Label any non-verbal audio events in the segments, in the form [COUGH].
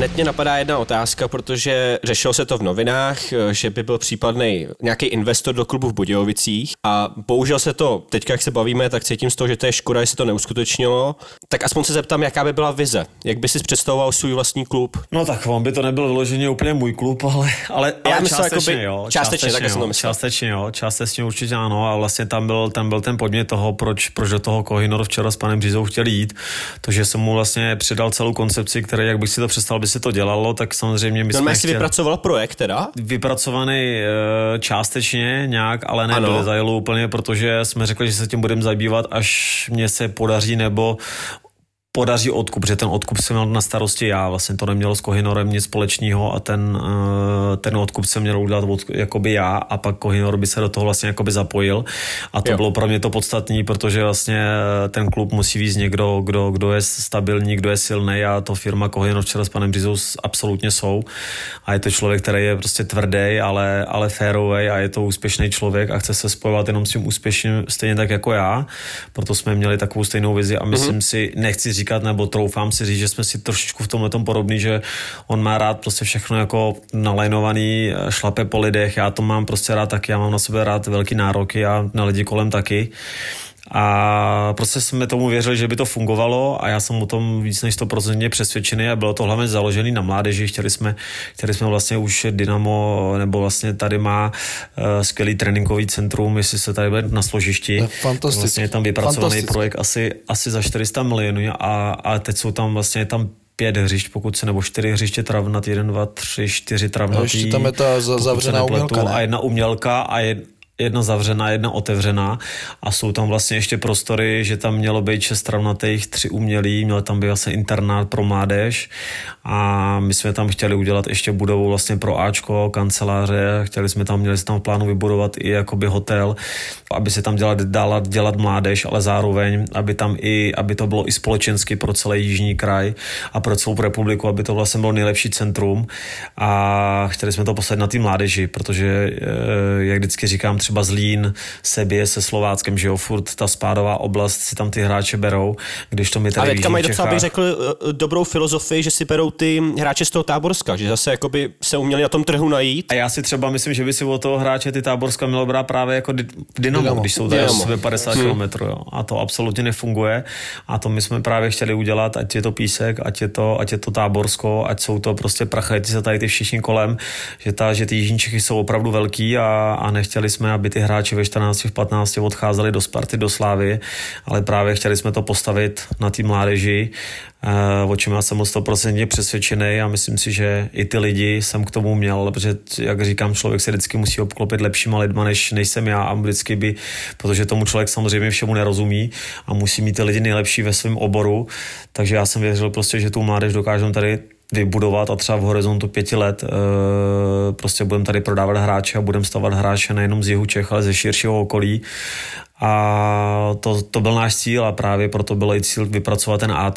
hned mě napadá jedna otázka, protože řešilo se to v novinách, že by byl případný nějaký investor do klubu v Budějovicích a bohužel se to, teď jak se bavíme, tak cítím z toho, že to je škoda, že se to neuskutečnilo. Tak aspoň se zeptám, jaká by byla vize. Jak by si představoval svůj vlastní klub? No tak on by to nebyl vyloženě úplně můj klub, ale, ale, Já ale myslím, částečně, jakoby- jo, částečně, tak jo, jsem to myslel. částečně jo, částečně určitě ano a vlastně tam byl, tam byl ten podmět toho, proč, proč do toho Kohinor včera s panem Břizou chtěl jít, to, že jsem mu vlastně předal celou koncepci, které, jak bych si to představil, by se to dělalo, tak samozřejmě my Normálně jsme si chtěli- vypracoval projekt teda? vypracovaný eh, částečně nějak, ale ne do detailu úplně, protože jsme řekli, že se tím budeme zabývat, až mě se podaří nebo podaří odkup, že ten odkup jsem měl na starosti já, vlastně to nemělo s Kohinorem nic společného a ten, eh, ten odkup jsem měl udělat od, jakoby já a pak Kohinor by se do toho vlastně jakoby zapojil a to Jo. bylo pro mě to podstatné, protože vlastně eh, ten klub musí víc někdo, kdo, kdo je stabilní, kdo je silný a to firma Kohinor včera s panem Brizou s- absolutně jsou a je to člověk, který je prostě tvrdý, ale, ale férový a je to úspěšný člověk a chce se spojovat jenom s tím úspěšným stejně tak jako já, proto jsme měli takovou stejnou vizi a myslím mm-hmm. si, nechci říkat nebo troufám si říct, že jsme si trošičku v tomhle tom podobný, že on má rád prostě všechno jako nalajnovaný, šlape po lidech, já to mám prostě rád taky, já mám na sebe rád velký nároky a na lidi kolem taky. A prostě jsme tomu věřili, že by to fungovalo a já jsem o tom víc než 100% přesvědčený a bylo to hlavně založené na mládeži. Chtěli jsme, chtěli jsme vlastně už Dynamo, nebo vlastně tady má uh, skvělý tréninkový centrum, jestli se tady bude na složišti. Je fantastický. Vlastně je tam vypracovaný Fantastický. projekt asi, asi za 400 milionů a, a teď jsou tam vlastně je tam pět hřišť, pokud se, nebo čtyři hřiště travnat, jeden, dva, tři, čtyři travnatý. A ještě tam je ta zavřená nepletu, umělka, ne? A jedna umělka a jed, jedna zavřená, jedna otevřená. A jsou tam vlastně ještě prostory, že tam mělo být šest travnatých, tři umělý, měl tam být vlastně internát pro mládež. A my jsme tam chtěli udělat ještě budovu vlastně pro Ačko, kanceláře, chtěli jsme tam, měli jsme tam v plánu vybudovat i jakoby hotel, aby se tam dělat, dala dělat mládež, ale zároveň, aby tam i, aby to bylo i společensky pro celý jižní kraj a pro celou republiku, aby to vlastně bylo nejlepší centrum. A chtěli jsme to posadit na té mládeži, protože eh, jak vždycky říkám, třeba Zlín se bije se Slováckem, že jo, furt ta spádová oblast si tam ty hráče berou, když to my tady Ale v teďka mají docela, bych řekl, eh, dobrou filozofii, že si berou ty hráče z toho táborska, že zase jakoby se uměli na tom trhu najít. A já si třeba myslím, že by si od toho hráče ty táborska mělo brát právě jako dy- Dynamo, Dynamo. když jsou tady. Dynamo. 50 hmm. km. Jo. A to absolutně nefunguje. A to my jsme právě chtěli udělat, ať je to písek, ať je to, ať je to táborsko, ať jsou to prostě prachlejci se tady ty všichni kolem, že, ta, že ty jižní Čechy jsou opravdu velký a, a nechtěli jsme, aby ty hráči ve 14, v 15 odcházeli do Sparty, do Slávy, ale právě chtěli jsme to postavit na té mládeži, eh, o čem já jsem o 100% přesvědčený a myslím si, že i ty lidi jsem k tomu měl, protože jak říkám, člověk se vždycky musí obklopit lepšíma lidma, než, než jsem já a vždycky by, protože tomu člověk samozřejmě všemu nerozumí a musí mít ty lidi nejlepší ve svém oboru, takže já jsem věřil prostě, že tu mládež dokážeme tady vybudovat a třeba v horizontu pěti let e, prostě budeme tady prodávat hráče a budeme stavat hráče nejenom z jihu Čech, ale ze širšího okolí. A to, to byl náš cíl a právě proto byl i cíl vypracovat ten. A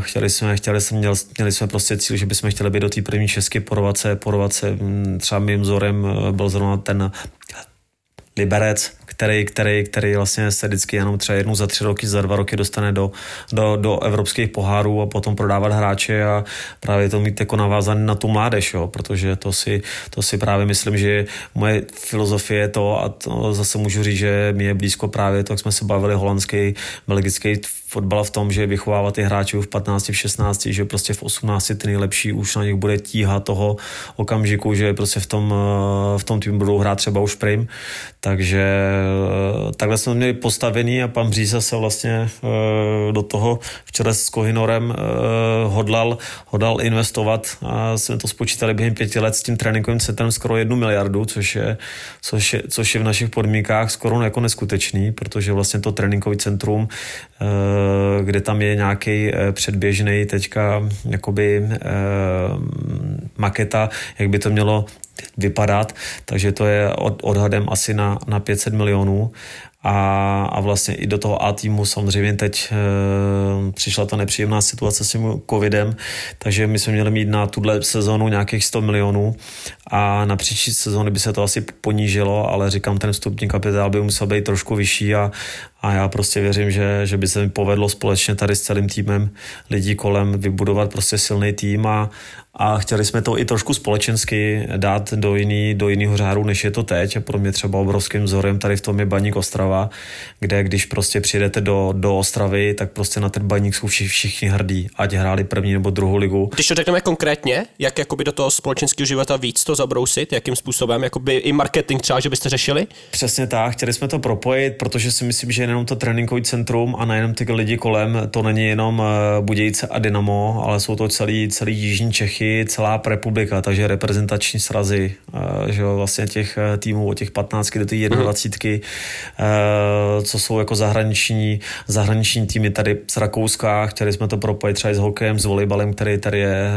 chtěli jsme, chtěli jsme, měli, měli jsme prostě cíl, že bychom chtěli být do té první česky, porovat se, porovat se mm, třeba mým vzorem eh, byl zrovna ten Liberec, který, který, který vlastně se vždycky jenom třeba jednou za tři roky, za dva roky dostane do, do, do evropských pohárů a potom prodávat hráče a právě to mít jako navázaný na tu mládež, jo, protože to si, to si právě myslím, že moje filozofie je to a to zase můžu říct, že mi je blízko právě to, jak jsme se bavili holandský, belgický fotbal v tom, že vychovávat ty hráči v 15, v 16, že prostě v 18 ty nejlepší už na nich bude tíha toho okamžiku, že prostě v tom, v tom týmu budou hrát třeba už prim. Takže eh, takhle jsme měli postavený a pan Bříza se vlastně eh, do toho včera s Kohinorem eh, hodlal, hodlal investovat a jsme to spočítali během pěti let s tím tréninkovým centrem skoro jednu miliardu, což je, což je, což je v našich podmínkách skoro jako neskutečný, protože vlastně to tréninkový centrum, eh, kde tam je nějaký předběžný teďka jakoby maketa, jak by to mělo vypadat, takže to je od, odhadem asi na, na 500 milionů. A, a vlastně i do toho A týmu samozřejmě teď e, přišla ta nepříjemná situace s tím covidem, takže my jsme měli mít na tuhle sezonu nějakých 100 milionů. A na příští sezóny by se to asi ponížilo, ale říkám, ten vstupní kapitál by musel být trošku vyšší a, a já prostě věřím, že, že by se mi povedlo společně tady s celým týmem lidí kolem vybudovat prostě silný tým a, a chtěli jsme to i trošku společensky dát do, jiný, do jiného řádu, než je to teď. A pro mě třeba obrovským vzorem tady v tom je baník Ostrava, kde když prostě přijdete do, do Ostravy, tak prostě na ten baník jsou všichni, všichni hrdí, ať hráli první nebo druhou ligu. Když to řekneme konkrétně, jak jakoby do toho společenského života víc to zabrousit, jakým způsobem, jakoby i marketing třeba, že byste řešili? Přesně tak, chtěli jsme to propojit, protože si myslím, že jenom to tréninkový centrum a nejenom ty lidi kolem, to není jenom eh, Budějce a Dynamo, ale jsou to celý, celý Jižní Čechy, celá republika, takže reprezentační srazy, eh, že jo, vlastně těch eh, týmů od těch 15 do těch 21, mm. co jsou jako zahraniční, zahraniční týmy tady z Rakouska, chtěli jsme to propojit třeba s hokejem, s volejbalem, který tady je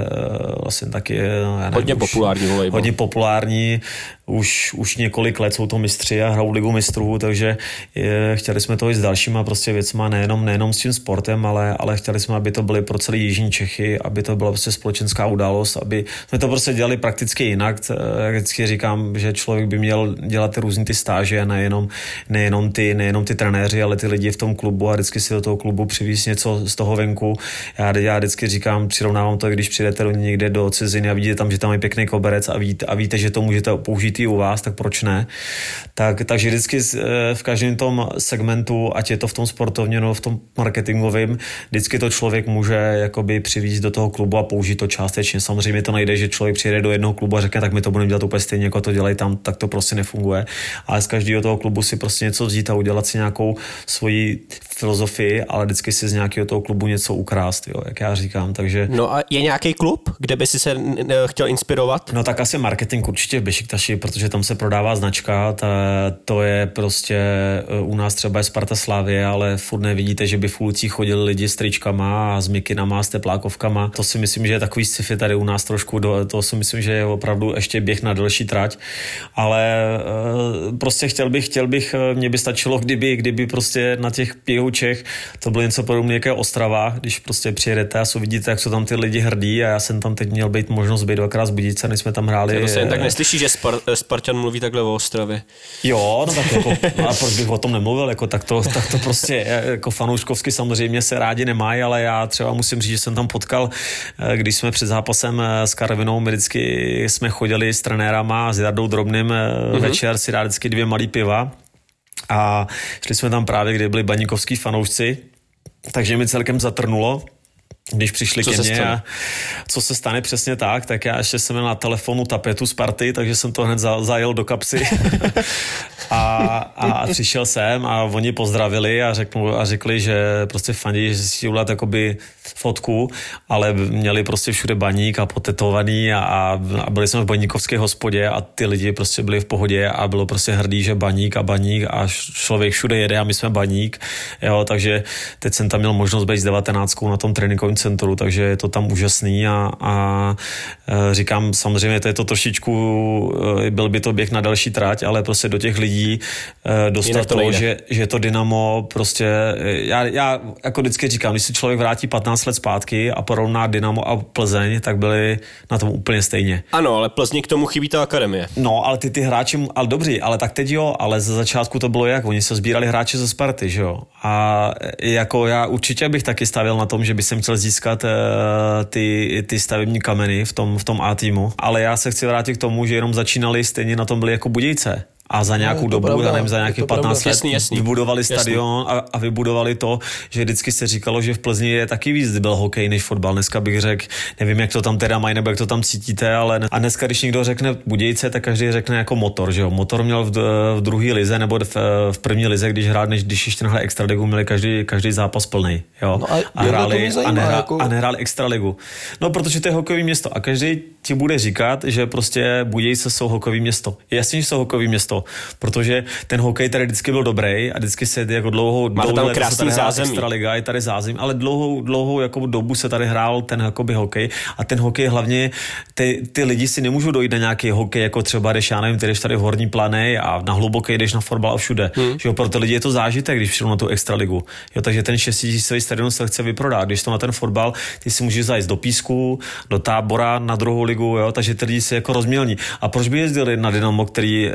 vlastně taky nevím, hodně už, populární volejbal. Hodně populární, už, už několik let jsou to mistři a hrajou ligu mistrů, takže je, chtěli jsme to i s dalšíma prostě věcma, nejenom, nejenom s tím sportem, ale, ale chtěli jsme, aby to byly pro celý Jižní Čechy, aby to byla prostě společenská událost, aby jsme to prostě dělali prakticky jinak. Jak vždycky říkám, že člověk by měl dělat různý ty stáže, nejenom, nejenom, ty, nejenom ty trenéři, ale ty lidi v tom klubu a vždycky si do toho klubu přivízt něco z toho venku. Já, já vždycky říkám, přirovnávám to, když přijdete někde do ciziny a vidíte tam, že tam je pěkný koberec a víte, a víte že to můžete použít i u vás, tak proč ne? Tak, takže vždycky eh, v každém tom segmentu, ať je to v tom sportovním nebo v tom marketingovém, vždycky to člověk může jakoby přivízt do toho klubu a použít to částečně. Samozřejmě to nejde, že člověk přijede do jednoho klubu a řekne, tak my to budeme dělat úplně stejně, jako to dělají tam, tak to prostě nefunguje. Ale z každého toho klubu si prostě něco vzít a udělat si nějakou svoji filozofii, ale vždycky si z nějakého toho klubu něco ukrást, jo, jak já říkám. Takže... No a je nějaký klub, kde by si se chtěl inspirovat? No tak asi marketing určitě v Bešiktaši, protože tam se prodává značka, ta, to je prostě e, u nás třeba je Sparta Slávě, ale furt nevidíte, že by v ulicích chodili lidi s tričkama a s mikinama, s teplákovkama. To si myslím, že je takový sci-fi tady u nás trošku, do, to si myslím, že je opravdu ještě běh na delší trať, ale e, prostě chtěl bych, chtěl bych, e, mě by stačilo, kdyby, kdyby prostě na těch Čech to bylo něco podobného jako Ostrava, když prostě přijedete a jsou vidíte, jak jsou tam ty lidi hrdí a já jsem tam teď měl být možnost být dvakrát z Budice, než jsme tam hráli. To se jen tak neslyší, že Spar- Spartan mluví takhle o Ostravě. Jo, no tak jako, [LAUGHS] a proč bych o tom nemluvil, jako tak to, tak to prostě jako fanouškovsky samozřejmě se rádi nemají, ale já třeba musím říct, že jsem tam potkal, eh, když jsme před zápasem eh, s Karvinou, my vždycky jsme chodili s trenérama, s Jardou Drobným mm-hmm. večer si dát vždycky dvě malý piva a šli jsme tam právě, kde byli baníkovský fanoušci, takže mi celkem zatrnulo, když přišli co ke mně a co se stane přesně tak, tak já ještě jsem měl na telefonu tapetu z party, takže jsem to hned zajel do kapsy. [LAUGHS] A, a přišel jsem a oni pozdravili a, řeknu, a řekli, že prostě fandí, že si udělat jakoby fotku, ale měli prostě všude baník a potetovaný a, a byli jsme v baníkovské hospodě a ty lidi prostě byli v pohodě a bylo prostě hrdý, že baník a baník a člověk všude jede a my jsme baník, jo, takže teď jsem tam měl možnost být s 19 na tom tréninkovém centru, takže je to tam úžasný a, a e, říkám, samozřejmě to je to trošičku, e, byl by to běh na další trať, ale prostě do těch lidí e, dostat to, to že, že to Dynamo prostě, já, já jako vždycky říkám, když si člověk vrátí 15 let zpátky a porovná Dynamo a Plzeň, tak byli na tom úplně stejně. Ano, ale Plzni k tomu chybí ta akademie. No, ale ty ty hráči, ale dobří, ale tak teď jo, ale ze začátku to bylo jak, oni se sbírali hráči ze Sparty, že jo. A jako já určitě bych taky stavil na tom, že by jsem chtěl získat uh, ty, ty stavební kameny v tom, v tom A týmu, ale já se chci vrátit k tomu, že jenom začínali stejně na tom byli jako Budějce a za nějakou no, dobu, pravda, nevím, za nějakých 15 let jasný, jasný. vybudovali jasný. stadion a, a vybudovali to, že vždycky se říkalo, že v Plzni je taky víc byl hokej než fotbal. Dneska bych řekl, nevím, jak to tam teda mají, nebo jak to tam cítíte, ale a dneska, když někdo řekne Budějce, tak každý řekne jako motor, že jo. Motor měl v, v druhé lize nebo v, v první lize, když hrál, než když ještě extra extraligu, měli každý, každý zápas plný, jo. No a, a, hráli, zajímá, a, nehrá, jako... a nehráli extraligu. No, protože to je hokejové město a každý ti bude říkat, že prostě Budějce jsou hokejové město. Jasně, že jsou hokejové město, protože ten hokej tady vždycky byl dobrý a vždycky se jako dlouhou, Máte tam krásný zázemí. Liga, je tady zázemí, ale dlouhou, dlouhou jako dobu se tady hrál ten jakoby hokej a ten hokej hlavně, ty, ty lidi si nemůžou dojít na nějaký hokej, jako třeba když já nevím, ty jdeš tady v horní plané a na hluboké jdeš na fotbal a všude. Hmm. Že jo, pro ty lidi je to zážitek, když přijdou na tu extraligu. Jo, takže ten 6 tisícový stadion se chce vyprodat. Když to na ten fotbal, ty si můžeš zajít do písku, do tábora na druhou ligu, jo, takže ty lidi si jako rozmělní. A proč by jezdili na Dynamo, který eh,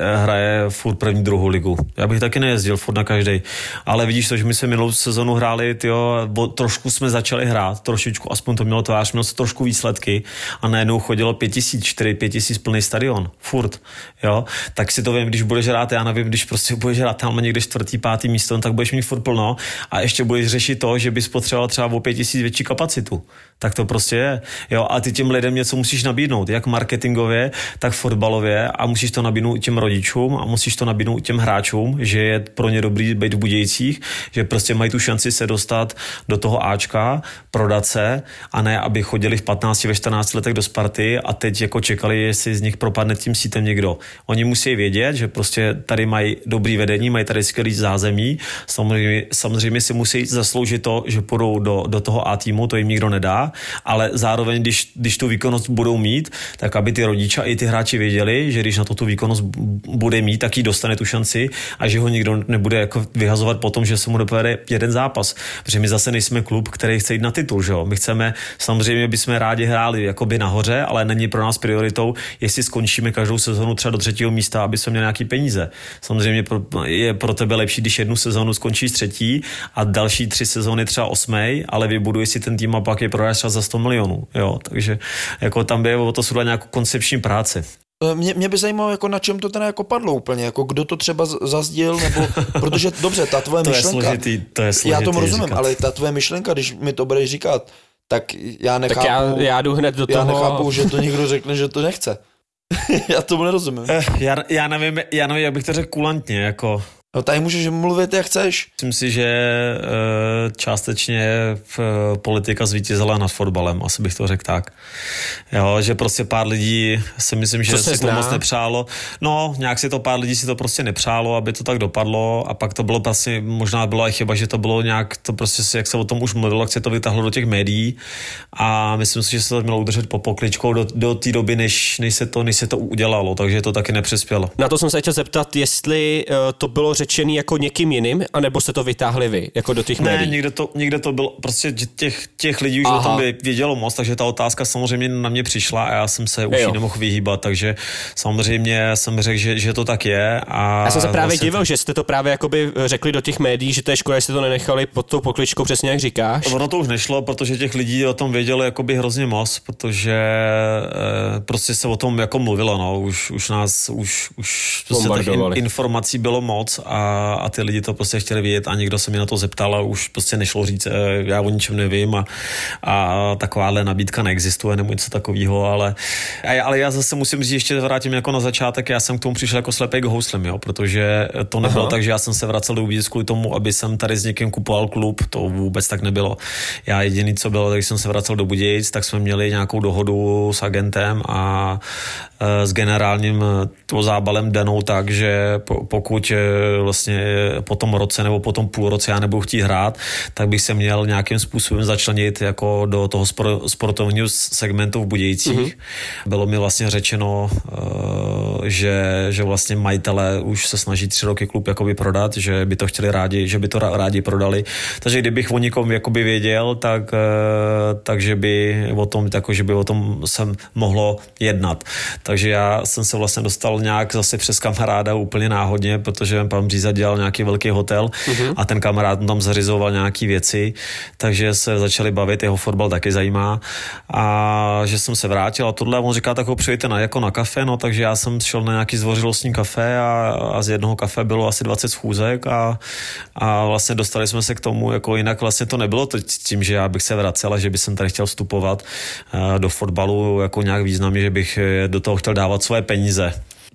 furt první, druhou ligu. Já bych taky nejezdil furt na každý. Ale vidíš to, že my jsme minulou sezonu hráli, tyjo, bo trošku jsme začali hrát, trošičku, aspoň to mělo tvář, mělo se trošku výsledky a najednou chodilo 5000, 4, 5000 plný stadion. Furt. Jo? Tak si to vím, když budeš hrát, já nevím, když prostě budeš hrát tam někde čtvrtý, pátý místo, tak budeš mít furt plno a ještě budeš řešit to, že bys potřeboval třeba o 5000 větší kapacitu. Tak to prostě je. Jo? A ty těm lidem něco musíš nabídnout, jak marketingově, tak fotbalově a musíš to nabídnout těm rodičům a musíš to nabídnout těm hráčům, že je pro ně dobrý být v Budějcích, že prostě mají tu šanci se dostat do toho Ačka, prodat se a ne, aby chodili v 15, ve 14 letech do Sparty a teď jako čekali, jestli z nich propadne tím sítem někdo. Oni musí vědět, že prostě tady mají dobrý vedení, mají tady skvělý zázemí, samozřejmě, samozřejmě si musí zasloužit to, že půjdou do, do toho A týmu, to jim nikdo nedá, ale zároveň, když, když tu výkonnost budou mít, tak aby ty rodiče i ty hráči věděli, že když na to tu výkonnost bude mít, tak ji dostane tu šanci a že ho nikdo nebude jako vyhazovat po tom, že se mu dopovede jeden zápas. Protože my zase nejsme klub, který chce jít na titul, že jo? My chceme, samozřejmě bychom rádi hráli jakoby nahoře, ale není pro nás prioritou, jestli skončíme každou sezonu třeba do třetího místa, aby jsme měli nějaký peníze. Samozřejmě je pro tebe lepší, když jednu sezonu skončíš třetí a další tři sezony třeba osmej, ale vybuduj si ten tým a pak je prodáš třeba za 100 milionů. Jo? Takže jako tam by o to nějakou koncepční práci. Eh, mě, mě by zajímalo, jako na čem to teda jako padlo úplně, jako kdo to třeba zazdil, nebo, [LAUGHS] protože dobře, ta tvoje to myšlenka, je složitý, to je složitý já tomu rozumím, říkat. ale ta tvoje myšlenka, když mi to budeš říkat, tak já nechápu, tak já, já jdu hned do já toho. nechápu, že to někdo řekne, že to nechce. [LAUGHS] já tomu nerozumím. Eh, já, já, nevím, já nevím, jak bych to řekl kulantně, jako No tady můžeš mluvit, jak chceš. Myslím si, že eh, částečně eh, politika zvítězila nad fotbalem, asi bych to řekl tak. Jo, že prostě pár lidí si myslím, že si to moc nepřálo. No, nějak si to pár lidí si to prostě nepřálo, aby to tak dopadlo a pak to bylo vlastně, možná byla i chyba, že to bylo nějak, to prostě si, jak se o tom už mluvilo, jak se to vytáhlo do těch médií a myslím si, že se to mělo udržet po pokličkou do, do té doby, než, než, se to, než se to udělalo, takže to taky nepřispělo. Na to jsem se chtěl zeptat, jestli uh, to bylo řečený jako někým jiným, anebo se to vytáhli vy, jako do těch ne, médií? Ne, někde to, někde to bylo, prostě těch, těch lidí už Aha. o tom vědělo moc, takže ta otázka samozřejmě na mě přišla a já jsem se už ji nemohl vyhýbat, takže samozřejmě jsem řekl, že, že to tak je. A já jsem se právě vlastně divil, že jste to právě jakoby řekli do těch médií, že to je škoda, že jste to nenechali pod tou pokličkou, přesně jak říkáš. Ono to už nešlo, protože těch lidí o tom vědělo jakoby hrozně moc, protože e, prostě se o tom jako mluvilo, no, už, už nás, už, už prostě těch in, informací bylo moc a a, ty lidi to prostě chtěli vědět a někdo se mi na to zeptal a už prostě nešlo říct, eh, já o ničem nevím a, a takováhle nabídka neexistuje nebo něco takového, ale, ale já zase musím říct, ještě vrátím jako na začátek, já jsem k tomu přišel jako slepý k houslem, jo, protože to nebylo Aha. tak, že já jsem se vracel do Uvíc kvůli tomu, aby jsem tady s někým kupoval klub, to vůbec tak nebylo. Já jediný, co bylo, když jsem se vracel do Budějic, tak jsme měli nějakou dohodu s agentem a s generálním to zábalem danou tak, že pokud e, vlastně po tom roce nebo po tom půl roce já nebudu chtít hrát, tak bych se měl nějakým způsobem začlenit jako do toho sportovního segmentu v Budějcích. Mm-hmm. Bylo mi vlastně řečeno, eh, že, že vlastně majitele už se snaží tři roky klub jakoby prodat, že by to chtěli rádi, že by to rádi prodali. Takže kdybych o nikom jakoby věděl, tak, eh, takže by o tom, jako, že by o tom jsem mohlo jednat. Takže já jsem se vlastně dostal nějak zase přes kamaráda úplně náhodně, protože pan Bříza dělal nějaký velký hotel uh-huh. a ten kamarád tam zařizoval nějaké věci, takže se začali bavit, jeho fotbal taky zajímá a že jsem se vrátil a tohle on říká, tak ho přijďte na, jako na kafe, no takže já jsem šel na nějaký zdvořilostní kafe a, a z jednoho kafe bylo asi 20 schůzek a, a vlastně dostali jsme se k tomu, jako jinak vlastně to nebylo to tím, že já bych se vracel a že bych jsem tady chtěl vstupovat uh, do fotbalu jako nějak významně, že bych do toho chtěl dávat svoje peníze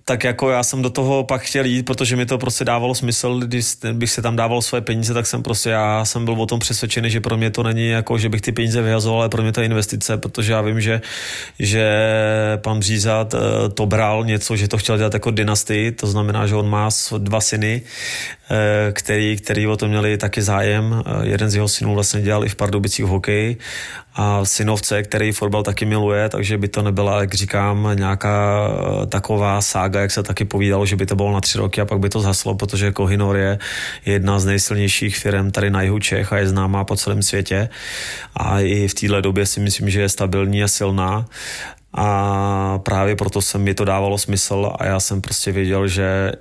tak jako já jsem do toho pak chtěl jít, protože mi to prostě dávalo smysl, když bych se tam dával své peníze, tak jsem prostě, já jsem byl o tom přesvědčený, že pro mě to není jako, že bych ty peníze vyhazoval, ale pro mě to je investice, protože já vím, že, že pan Břízat eh, to bral něco, že to chtěl dělat jako dynastii, to znamená, že on má dva syny, eh, který, který o to měli taky zájem. Eh, jeden z jeho synů vlastně dělal i v Pardubicích hokej a synovce, který fotbal taky miluje, takže by to nebyla, jak říkám, nějaká taková sága, jak se taky povídalo, že by to bylo na tři roky a pak by to zhaslo, protože Kohinor je jedna z nejsilnějších firm tady na jihu Čech a je známá po celém světě. A i v téhle době si myslím, že je stabilní a silná a právě proto se mi to dávalo smysl a já jsem prostě věděl, že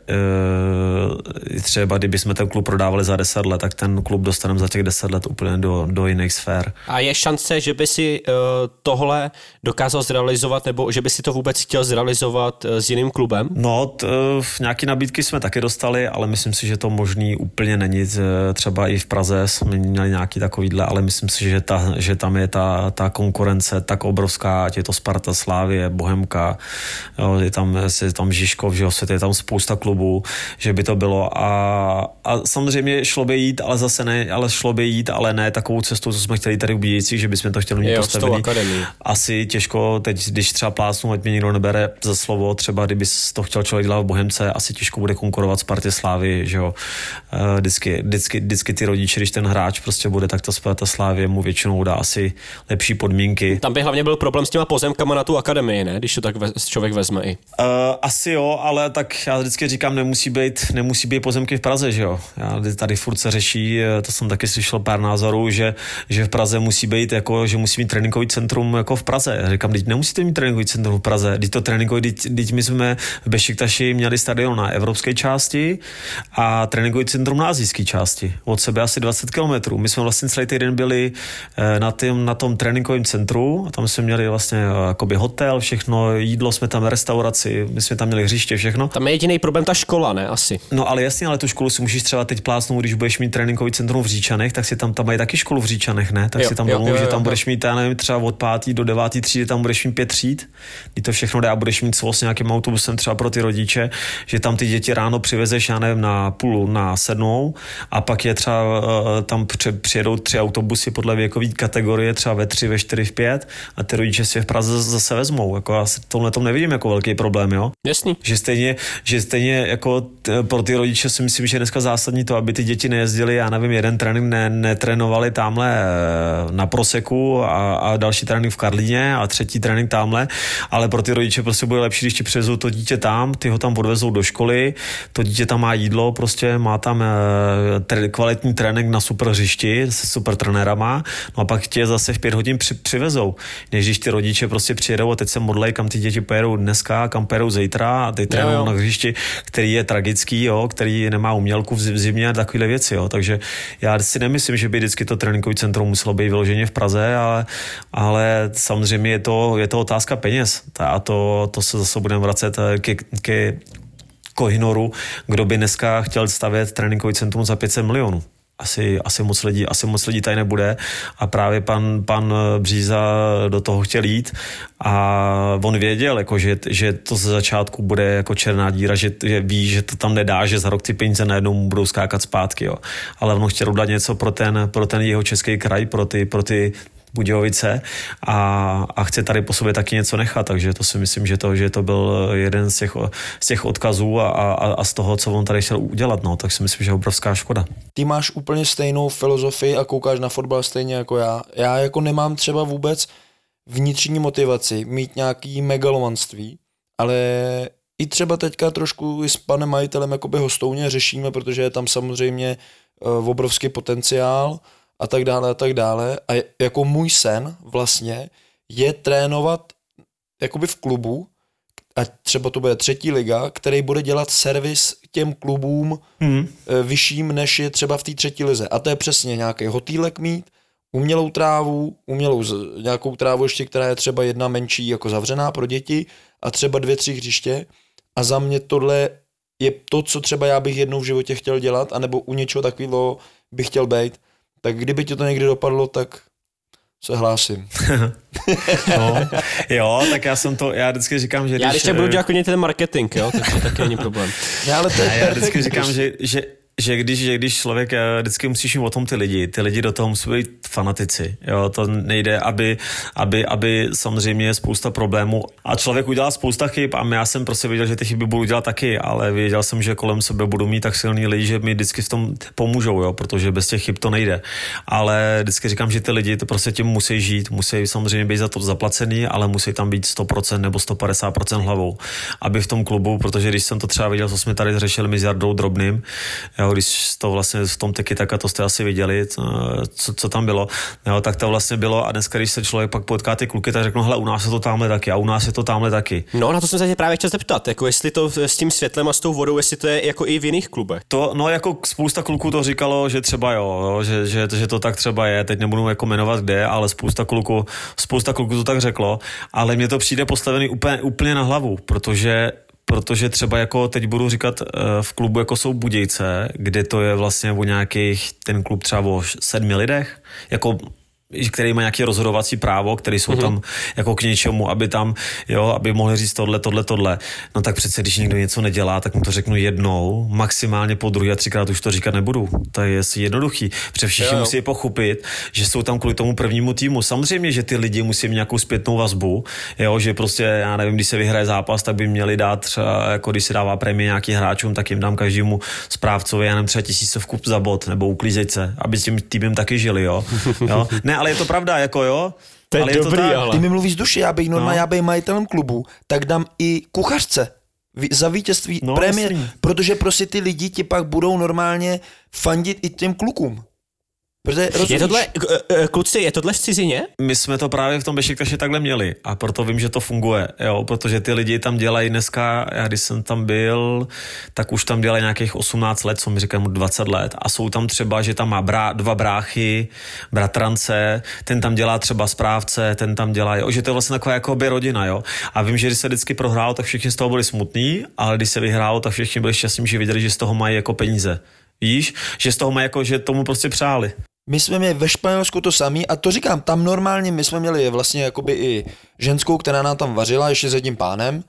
e, třeba kdyby jsme ten klub prodávali za 10 let, tak ten klub dostaneme za těch 10 let úplně do, do jiných sfér. A je šance, že by si uh, tohle dokázal zrealizovat, nebo že by si to vůbec chtěl zrealizovat uh, s jiným klubem? No, t, uh, nějaké nabídky jsme taky dostali, ale myslím si, že to možný úplně není. Třeba i v Praze jsme měli nějaký takovýhle, ale myslím si, že, ta, že tam je ta, ta konkurence tak obrovská, ať je to Sparta, Slávie, Bohemka, jo, je tam, je tam Žižkov, že jo, je tam spousta klubů, že by to bylo a, a samozřejmě šlo by jít, ale zase ne, ale šlo by jít, ale ne takovou cestou, co jsme chtěli tady u Bíjicích, že bychom to chtěli mít postavený. Asi těžko, teď když třeba plásnu, ať mě nikdo nebere za slovo, třeba kdyby to chtěl člověk dělat v Bohemce, asi těžko bude konkurovat Spartě Slávy, že jo. Eh, vždycky, vždycky, vždycky, ty rodiče, když ten hráč prostě bude, tak ta Sparta Slávě mu většinou dá asi lepší podmínky. Tam by hlavně byl problém s těma pozemkama na tu akademii, ne? Když to tak ve, člověk vezme i. Uh, asi jo, ale tak já vždycky říkám, nemusí být, nemusí být pozemky v Praze, že jo. Já, tady furt se řeší, eh, to jsem taky slyšel pár názorů, že, že v Praze musí být jako, že musí mít tréninkový centrum jako v Praze. Já říkám, teď nemusíte mít tréninkový centrum v Praze, teď to tréninkový, teď, my jsme v Bešiktaši měli stadion na evropské části a tréninkový centrum na azijské části. Od sebe asi 20 kilometrů. My jsme vlastně celý týden byli eh, na, tým, na tom tréninkovém centru a tam jsme měli vlastně jakoby hotel, všechno, jídlo jsme tam, restauraci, my jsme tam měli hřiště, všechno. Tam je jediný problém ta škola, ne? Asi. No ale jasně, ale tu školu si můžeš třeba teď plásnout, když budeš mít tréninkový centrum v Říčanech, tak si tam, tam mají taky školu v Říčanech, ne? Tak jo, si tam domluv, že tam jo, budeš mít, já nevím, třeba od pátý do devátý třídy, tam budeš mít pět tříd, kdy to všechno dá a budeš mít svůj s nějakým autobusem třeba pro ty rodiče, že tam ty děti ráno přivezeš, já nevím, na půl, na sedmou a pak je třeba uh, tam přijedou tři autobusy podle věkové kategorie, třeba ve tři, ve čtyři, v pět a ty rodiče si v Praze zase vezmou. Jako já tohle tom nevidím jako velký problém, jo? Jasný. Že stejně, že stejně jako t, pro ty rodiče si myslím, že je dneska zásadní to, aby ty děti nejezdili, já nevím, jeden trénink ne, netrénovali tamhle eh, na Proseku a, a další trénink v Karlíně a třetí trénink tamhle, ale pro ty rodiče prostě bude lepší, když ti přivezou to dítě tam, ty ho tam odvezou do školy, to dítě tam má jídlo, prostě má tam e, kvalitní trénink na super hřišti se super trenérama, no a pak tě zase v pět hodin při, přivezou, než když ty rodiče prostě přijedou a teď se modlej, kam ty děti pojedou dneska, kam pojedou zítra a teď trénují na hřišti, který je tragický, jo, který nemá umělku v zimě a takovéhle věci. Jo. Takže já si nemyslím, že by vždycky to tréninkové centrum muselo být vyloženě v Praze, ale, ale samozřejmě je to, je to otázka peněz. A to, to se zase budeme vracet ke, ke Kohinoru, kdo by dneska chtěl stavět tréninkový centrum za 500 milionů asi, asi, moc lidí, asi moc lidí tady nebude a právě pan, pan Bříza do toho chtěl jít a on věděl, jako, že, že to ze začátku bude jako černá díra, že, že ví, že to tam nedá, že za rok ty peníze najednou budou skákat zpátky, jo. ale on chtěl udělat něco pro ten, pro ten jeho český kraj, pro ty, pro ty Budějovice a, a chce tady po sobě taky něco nechat, takže to si myslím, že to, že to byl jeden z těch, z těch odkazů a, a, a z toho, co on tady chtěl udělat, no, tak si myslím, že je obrovská škoda. Ty máš úplně stejnou filozofii a koukáš na fotbal stejně jako já. Já jako nemám třeba vůbec vnitřní motivaci mít nějaký megalomanství, ale i třeba teďka trošku s panem majitelem jakoby hostouně řešíme, protože je tam samozřejmě uh, obrovský potenciál, a tak dále a tak dále. A jako můj sen vlastně je trénovat jakoby v klubu, a třeba to bude třetí liga, který bude dělat servis těm klubům hmm. vyšším, než je třeba v té třetí lize. A to je přesně nějaký hotýlek mít, umělou trávu, umělou nějakou trávu ještě, která je třeba jedna menší jako zavřená pro děti a třeba dvě, tři hřiště. A za mě tohle je to, co třeba já bych jednou v životě chtěl dělat, anebo u něčeho takového bych chtěl být tak kdyby ti to někdy dopadlo, tak se hlásím. [LAUGHS] no, jo, tak já jsem to, já vždycky říkám, že Já když, když budu dělat ten marketing, jo, tak to taky není problém. Já, ale to, já vždycky říkám, že, že že když, že když člověk eh, vždycky musíš mít o tom ty lidi, ty lidi do toho musí být fanatici, jo, to nejde, aby, aby, aby samozřejmě je spousta problémů. A člověk udělá spousta chyb a já jsem prostě věděl, že ty chyby budu dělat taky, ale věděl jsem, že kolem sebe budu mít tak silný lidi, že mi vždycky v tom pomůžou, jo, protože bez těch chyb to nejde. Ale vždycky říkám, že ty lidi to prostě tím musí žít, musí samozřejmě být za to zaplacený, ale musí tam být 100% nebo 150% hlavou, aby v tom klubu, protože když jsem to třeba viděl, co jsme tady řešili s Jardou Drobným, jo, jo, když to vlastně v tom teky tak a to jste asi viděli, co, co tam bylo, jo, tak to vlastně bylo a dneska, když se člověk pak potká ty kluky, tak řeknu, hele, u nás je to tamhle taky a u nás je to tamhle taky. No, na to jsem se tě právě chtěl zeptat, jako jestli to s tím světlem a s tou vodou, jestli to je jako i v jiných klubech. To, no, jako spousta kluků to říkalo, že třeba jo, jo že, že, že, to tak třeba je, teď nebudu jako jmenovat kde, ale spousta kluků, spousta kluků to tak řeklo, ale mně to přijde postavený úplně, úplně na hlavu, protože protože třeba jako teď budu říkat eh, v klubu jako jsou Budějce, kde to je vlastně o nějakých, ten klub třeba o sedmi lidech, jako který má nějaké rozhodovací právo, které jsou mm-hmm. tam jako k něčemu, aby tam, jo, aby mohli říct tohle, tohle, tohle. No tak přece, když někdo něco nedělá, tak mu to řeknu jednou, maximálně po druhé a třikrát už to říkat nebudu. To je jednoduchý. Protože všichni jo. musí pochopit, že jsou tam kvůli tomu prvnímu týmu. Samozřejmě, že ty lidi musí mít nějakou zpětnou vazbu, jo, že prostě, já nevím, když se vyhraje zápas, tak by měli dát třeba, jako když se dává prémie nějakým hráčům, tak jim dám každému správcovi, já nevím, třeba tisícovku za bod, nebo uklízet se, aby s tím týmem taky žili, jo. jo? Ne, ale je to pravda, jako jo. To je ale dobrý, je to ale. Ty mi mluvíš z duše, já bych normálně, no. já bych majitelem klubu, tak dám i kuchařce za vítězství no, prémie, protože prostě ty lidi ti pak budou normálně fandit i těm klukům. Protože, je tohle, eh, kluci, je tohle v cizině? My jsme to právě v tom Bešiktaši takhle měli a proto vím, že to funguje, jo, protože ty lidi tam dělají dneska, já když jsem tam byl, tak už tam dělají nějakých 18 let, co mi říkám 20 let a jsou tam třeba, že tam má brá, dva bráchy, bratrance, ten tam dělá třeba správce, ten tam dělá, jo, že to je vlastně taková jako by rodina, jo. A vím, že když se vždycky prohrál, tak všichni z toho byli smutní, ale když se vyhrálo, tak všichni byli šťastní, že viděli, že z toho mají jako peníze. Víš, že z toho mají jako, že tomu prostě přáli. My jsme měli ve Španělsku to samý a to říkám, tam normálně my jsme měli vlastně jakoby i ženskou, která nám tam vařila ještě s jedním pánem,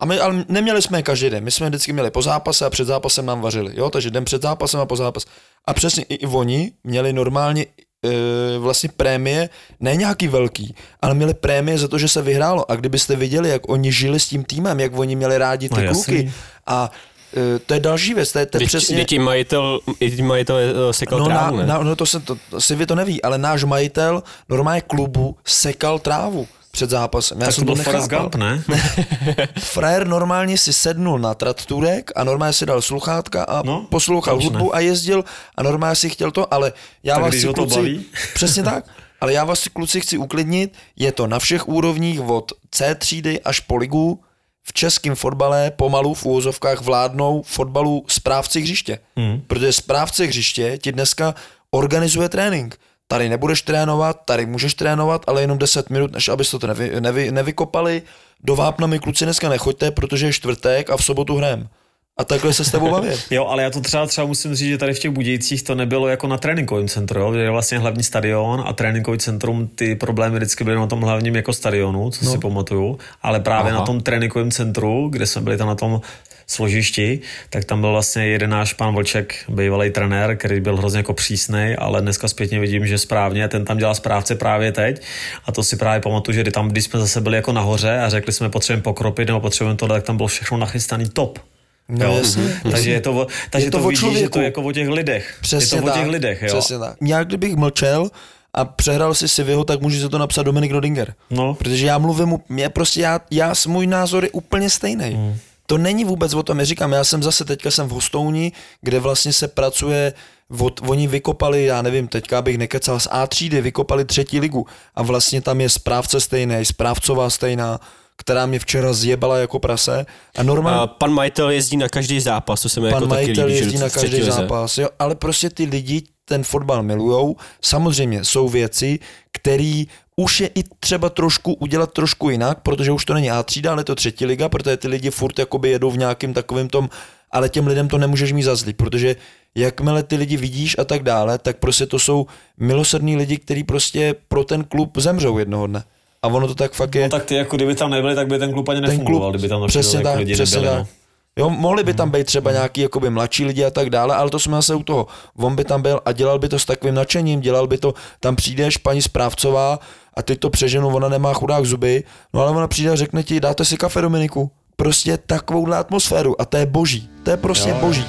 a my, ale neměli jsme je každý den, my jsme vždycky měli po zápase a před zápasem nám vařili, jo, takže den před zápasem a po zápas. A přesně i, i oni měli normálně e, vlastně prémie, ne nějaký velký, ale měli prémie za to, že se vyhrálo. A kdybyste viděli, jak oni žili s tím týmem, jak oni měli rádi ty no, kluky a Eh, to je další věc, to je, to je přesně... Děti majitel, i majitel eh, sekal no, trávu, na, na, no to se, to, si vy to neví, ale náš majitel normálně klubu sekal trávu před zápasem. Já tak jsem to byl Forrest Gump, ne? [LAUGHS] [LAUGHS] Frajer normálně si sednul na trakturek a normálně si dal sluchátka a no, poslouchal hudbu ne. a jezdil a normálně si chtěl to, ale já tak vás si kluci... Baví. [LAUGHS] Přesně tak. Ale já vás kluci chci uklidnit, je to na všech úrovních od C třídy až po ligu, v českém fotbale pomalu v úvozovkách vládnou fotbalu správci hřiště. Hmm. Protože správce hřiště ti dneska organizuje trénink. Tady nebudeš trénovat, tady můžeš trénovat, ale jenom 10 minut, než abyste to nevy, nevy, nevykopali. Do Vápna mi kluci dneska nechoďte, protože je čtvrtek a v sobotu hrem a takhle se s tebou bavit. [LAUGHS] jo, ale já to třeba, třeba musím říct, že tady v těch Budějcích to nebylo jako na tréninkovém centru, jo, je vlastně hlavní stadion a tréninkový centrum, ty problémy vždycky byly na tom hlavním jako stadionu, co no. si pamatuju, ale právě Aha. na tom tréninkovém centru, kde jsme byli tam na tom složišti, tak tam byl vlastně jeden náš pan Vlček, bývalý trenér, který byl hrozně jako přísný, ale dneska zpětně vidím, že správně, ten tam dělá správce právě teď a to si právě pamatuju, že tam, když jsme zase byli jako nahoře a řekli jsme, potřebujeme pokropit nebo potřebujeme to, tak tam bylo všechno nachystaný top. No, jo. Jasně, jasně. Takže je to, takže je to, to vidíš, že to je jako o těch lidech. Přesně je to tak, o těch lidech, jo. Přesně tak. Já kdybych mlčel a přehrál si Sivyho, tak může se to napsat Dominik Rodinger. No. Protože já mluvím, mě prostě já, já můj názor je úplně stejný. Hmm. To není vůbec o tom, já říkám, já jsem zase teďka jsem v Hostouni, kde vlastně se pracuje, od, oni vykopali, já nevím, teďka bych nekecal z A třídy, vykopali třetí ligu a vlastně tam je správce stejný, správcová stejná, která mě včera zjebala jako prase. A normálně... pan majitel jezdí na každý zápas, to se mi pan jako majitel taky líbí, jezdí na každý zápas, jo, ale prostě ty lidi ten fotbal milujou. Samozřejmě jsou věci, které už je i třeba trošku udělat trošku jinak, protože už to není A třída, ale to třetí liga, protože ty lidi furt jakoby jedou v nějakým takovým tom, ale těm lidem to nemůžeš mít za zlý, protože jakmile ty lidi vidíš a tak dále, tak prostě to jsou milosrdní lidi, kteří prostě pro ten klub zemřou jednoho dne. A ono to tak fakt je. No tak ty jako kdyby tam nebyli, tak by ten klub ani nefungoval, kdyby tam přesně jako tak, lidi přesně nebyli, tak. No. Jo, mohli by tam být třeba nějaký jakoby mladší lidi a tak dále, ale to jsme zase u toho. On by tam byl a dělal by to s takovým nadšením, dělal by to, tam přijdeš paní správcová a ty to přeženu, ona nemá chudák zuby, no ale ona přijde a řekne ti, dáte si kafe Dominiku. Prostě takovouhle atmosféru a to je boží, to je prostě jo. boží.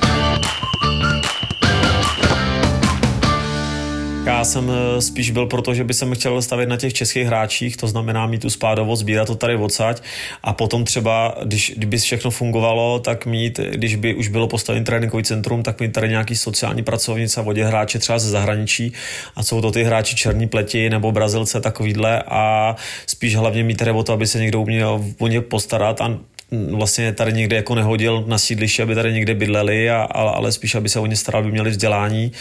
Já jsem eh, spíš byl proto, že by jsem chtěl stavit na těch českých hráčích, to znamená mít tu spádovost, sbírat to tady odsaď. A potom třeba, když, kdyby všechno fungovalo, tak mít, když by už bylo postaven tréninkový centrum, tak mít tady nějaký sociální pracovnice a vodě hráče třeba ze zahraničí. A jsou to ty hráči černí pleti nebo Brazilce takovýhle. A spíš hlavně mít tady o to, aby se někdo uměl o ně postarat a vlastně tady někde jako nehodil na sídliště, aby tady někde bydleli, a, ale, ale spíš, aby se o ně starali, aby měli vzdělání.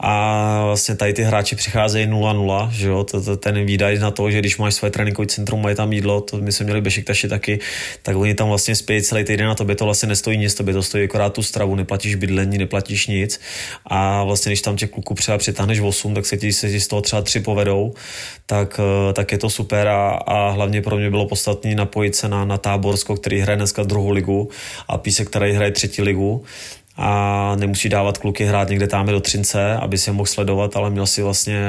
A vlastně tady ty hráči přicházejí 0-0, že jo, ten výdaj na to, že když máš své tréninkové centrum, mají tam jídlo, to my jsme měli Bešiktaši taky, tak oni tam vlastně spějí celý týden a tobě to vlastně nestojí nic, tobě to stojí akorát tu stravu, neplatíš bydlení, neplatíš nic. A vlastně když tam těch kluků třeba přitáhneš 8, tak se ti, se z toho třeba tři povedou, tak, eh, tak je to super. A, a hlavně pro mě bylo podstatné napojit se na, na Táborsko, který hraje dneska druhou ligu a Písek, který hraje třetí ligu a nemusí dávat kluky hrát někde tam do Třince, aby si je mohl sledovat, ale měl si vlastně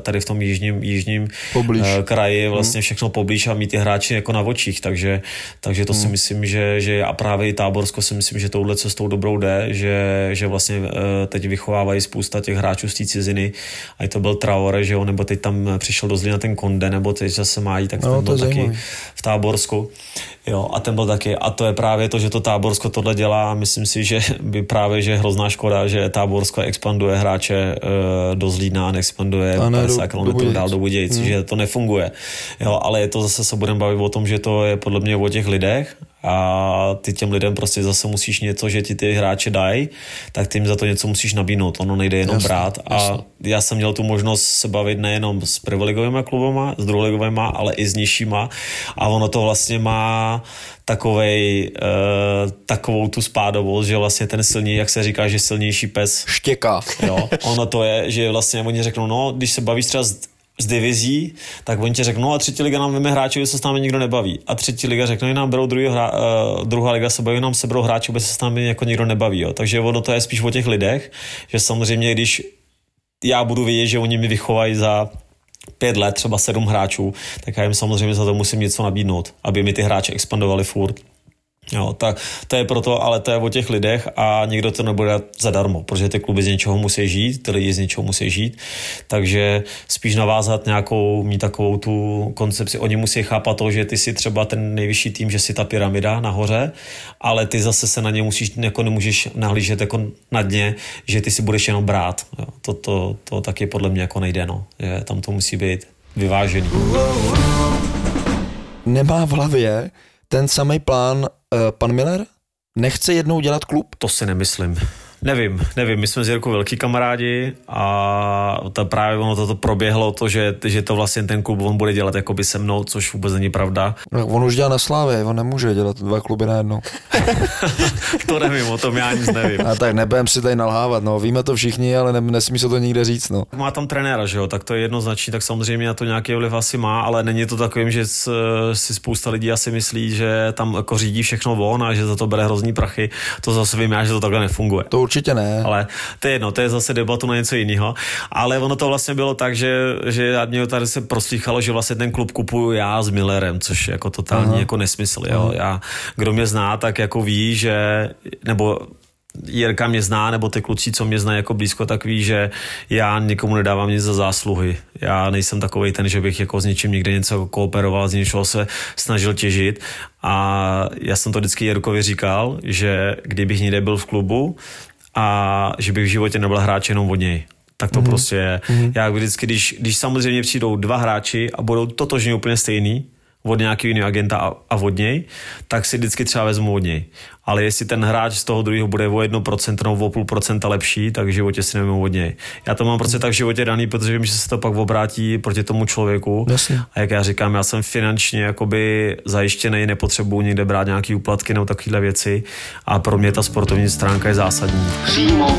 tady v tom jižním, jižním Poblíž. Eh, kraji vlastně všechno poblíž a mít ty hráči jako na očích, takže, takže to hmm. si myslím, že, že a právě i Táborsko si myslím, že touhle cestou dobrou jde, že, že vlastně eh, teď vychovávají spousta těch hráčů z té ciziny, a to byl Traore, že jo, nebo teď tam přišel do Zlína ten Konde, nebo teď zase mají, tak no, ten byl taky zajímavý. v Táborsku. Jo, a ten byl taky, a to je právě to, že to Táborsko tohle dělá, myslím si, že [LAUGHS] by právě, že je hrozná škoda, že Táborsko expanduje hráče uh, do Zlína neexpanduje a ne, 50 km dál do Budějic, hmm. že to nefunguje. Jo, ale je to zase se budeme bavit o tom, že to je podle mě o těch lidech a ty těm lidem prostě zase musíš něco, že ti ty hráče dají, tak ty jim za to něco musíš nabídnout. Ono nejde jenom jasný, brát. A jasný. já jsem měl tu možnost se bavit nejenom s prvoligovými klubama, s druholigovými, ale i s nižšíma. A ono to vlastně má takovej, uh, takovou tu spádovost, že vlastně ten silný, jak se říká, že silnější pes. Štěká. Jo, ono to je, že vlastně oni řeknou, no, když se bavíš třeba s z divizí, tak oni ti řeknou, no a třetí liga nám veme hráči, se s námi nikdo nebaví. A třetí liga řekne, nám berou druhý hra, uh, druhá liga se baví, nám se berou hráči, se s námi jako nikdo nebaví. Jo. Takže ono to je spíš o těch lidech, že samozřejmě, když já budu vědět, že oni mi vychovají za pět let, třeba sedm hráčů, tak já jim samozřejmě za to musím něco nabídnout, aby mi ty hráči expandovali furt. Jo, tak to je proto, ale to je o těch lidech a někdo to nebude zadarmo, protože ty kluby z něčeho musí žít, ty lidi z něčeho musí žít, takže spíš navázat nějakou, mít takovou tu koncepci, oni musí chápat to, že ty si třeba ten nejvyšší tým, že si ta pyramida nahoře, ale ty zase se na ně musíš, jako nemůžeš nahlížet jako na dně, že ty si budeš jenom brát. Jo, to, to, to taky podle mě jako nejde, no. Je, tam to musí být vyvážený. Nemá v hlavě ten samý plán uh, pan Miller? Nechce jednou dělat klub? To si nemyslím. Nevím, nevím, my jsme s Jirkou velký kamarádi a to právě ono toto proběhlo, to, že, že to vlastně ten klub on bude dělat jakoby se mnou, což vůbec není pravda. No, on už dělá na Slávě, on nemůže dělat dva kluby najednou. [LAUGHS] to nevím, o tom já nic nevím. A tak nebudem si tady nalhávat, no, víme to všichni, ale ne, nesmí se to nikde říct, no. Má tam trenéra, že jo, tak to je jednoznačný, tak samozřejmě na to nějaký vliv asi má, ale není to takovým, že si spousta lidí asi myslí, že tam jako řídí všechno von a že za to bere hrozný prachy. To zase vím já, že to takhle nefunguje. To určitě ne. Ale to je jedno, to je zase debatu na něco jiného. Ale ono to vlastně bylo tak, že, že mě tady se proslýchalo, že vlastně ten klub kupuju já s Millerem, což je jako totální Aha. jako nesmysl. Jo. Já, kdo mě zná, tak jako ví, že, nebo Jirka mě zná, nebo ty kluci, co mě znají jako blízko, tak ví, že já nikomu nedávám nic za zásluhy. Já nejsem takový ten, že bych jako s něčím někde něco kooperoval, z něčeho se snažil těžit. A já jsem to vždycky Jirkovi říkal, že kdybych někde byl v klubu, a že bych v životě nebyl hráč jenom od něj. Tak to mm-hmm. prostě je. Mm-hmm. Já vždycky, když, když samozřejmě přijdou dva hráči a budou totožně úplně stejný, od nějakého jiného agenta a, a od něj, tak si vždycky třeba vezmu od něj. Ale jestli ten hráč z toho druhého bude o 1% nebo o půl procenta lepší, tak v životě si nevím od něj. Já to mám prostě tak v životě daný, protože vím, že se to pak obrátí proti tomu člověku. Jasně. A jak já říkám, já jsem finančně jakoby zajištěný, nepotřebuji nikde brát nějaký úplatky nebo takovéhle věci a pro mě ta sportovní stránka je zásadní. Přímo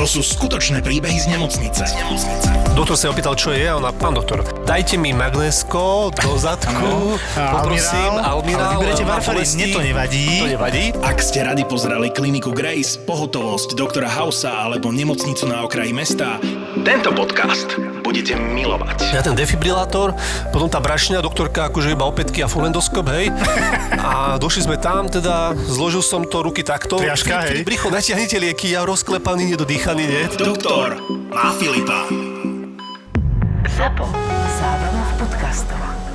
To sú skutočné príbehy z nemocnice. Z nemocnice. Doktor sa opýtal, čo je a ona, pán doktor, dajte mi magnésko do zadku, A poprosím, almirál, ale vyberete bolesti. mne to nevadí. To nevadí. Ak ste radi pozerali kliniku Grace, pohotovosť doktora Hausa alebo nemocnicu na okraji mesta, tento podcast budete milovať. Ja ten defibrilátor, potom tá brašňa, doktorka akože iba opätky a fulendoskop, hej. A došli sme tam, teda zložil som to ruky takto. Triaška, hej. Brycho, natiahnite lieky, ja rozklepaný, nedodýchaný, nie? Doktor má Filipa. Zapo. Zábrná v podcastovách.